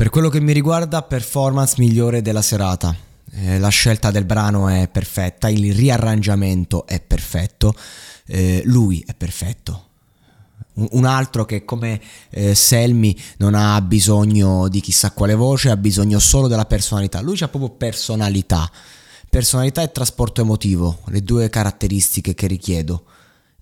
Per quello che mi riguarda, performance migliore della serata. Eh, la scelta del brano è perfetta, il riarrangiamento è perfetto, eh, lui è perfetto. Un altro che come eh, Selmi non ha bisogno di chissà quale voce, ha bisogno solo della personalità. Lui ha proprio personalità. Personalità e trasporto emotivo, le due caratteristiche che richiedo.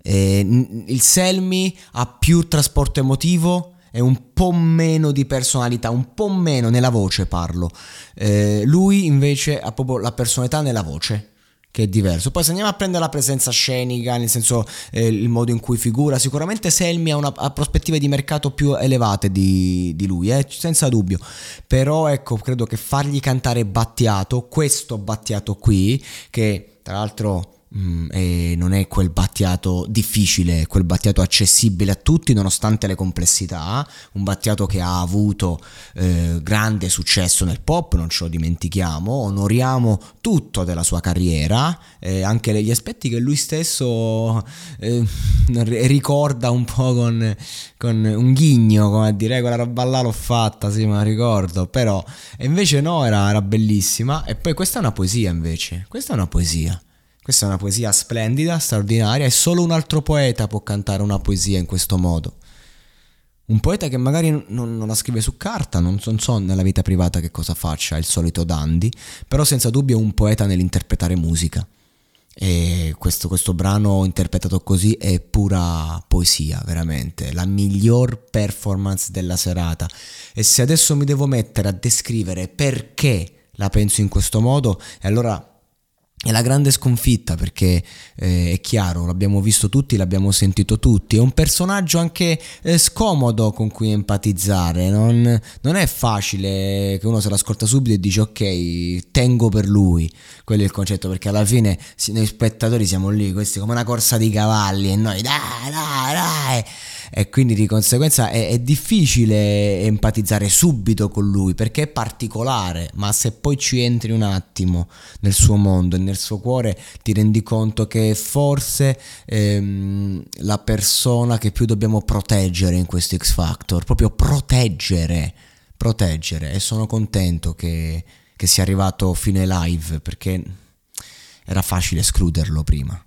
Eh, il Selmi ha più trasporto emotivo e un po' meno di personalità, un po' meno nella voce parlo. Eh, lui invece ha proprio la personalità nella voce che è diverso. Poi se andiamo a prendere la presenza scenica, nel senso eh, il modo in cui figura, sicuramente Selmi ha, una, ha prospettive di mercato più elevate di, di lui, eh, senza dubbio. Però ecco, credo che fargli cantare Battiato, questo Battiato qui, che tra l'altro Mm, e non è quel battiato difficile, quel battiato accessibile a tutti nonostante le complessità, un battiato che ha avuto eh, grande successo nel pop, non ce lo dimentichiamo, onoriamo tutto della sua carriera, eh, anche gli aspetti che lui stesso eh, ricorda un po' con, con, un ghigno, come a dire quella roba là l'ho fatta, sì ma ricordo, però e invece no, era, era bellissima. E poi questa è una poesia invece, questa è una poesia. Questa è una poesia splendida, straordinaria e solo un altro poeta può cantare una poesia in questo modo. Un poeta che magari non, non la scrive su carta, non, non, so nella vita privata che cosa faccia, il solito dandy, però senza dubbio è un poeta nell'interpretare musica. E questo, questo brano interpretato così è pura poesia, veramente, la miglior performance della serata. E se adesso mi devo mettere a descrivere perché la penso in questo modo, e allora è la grande sconfitta perché eh, è chiaro, l'abbiamo visto tutti, l'abbiamo sentito tutti, è un personaggio anche eh, scomodo con cui empatizzare, non, non, è facile che uno se l'ascolta subito e dice ok, tengo per lui, quello è il concetto perché alla fine noi spettatori siamo lì, questi come una corsa di cavalli e noi dai dai dai e quindi di conseguenza è, è, difficile empatizzare subito con lui perché è particolare, ma se poi ci entri un attimo nel suo mondo e nel suo cuore ti rendi conto che forse ehm, la persona che più dobbiamo proteggere in questo X Factor, proprio proteggere, proteggere e sono contento che, che sia arrivato fino ai live perché era facile escluderlo prima.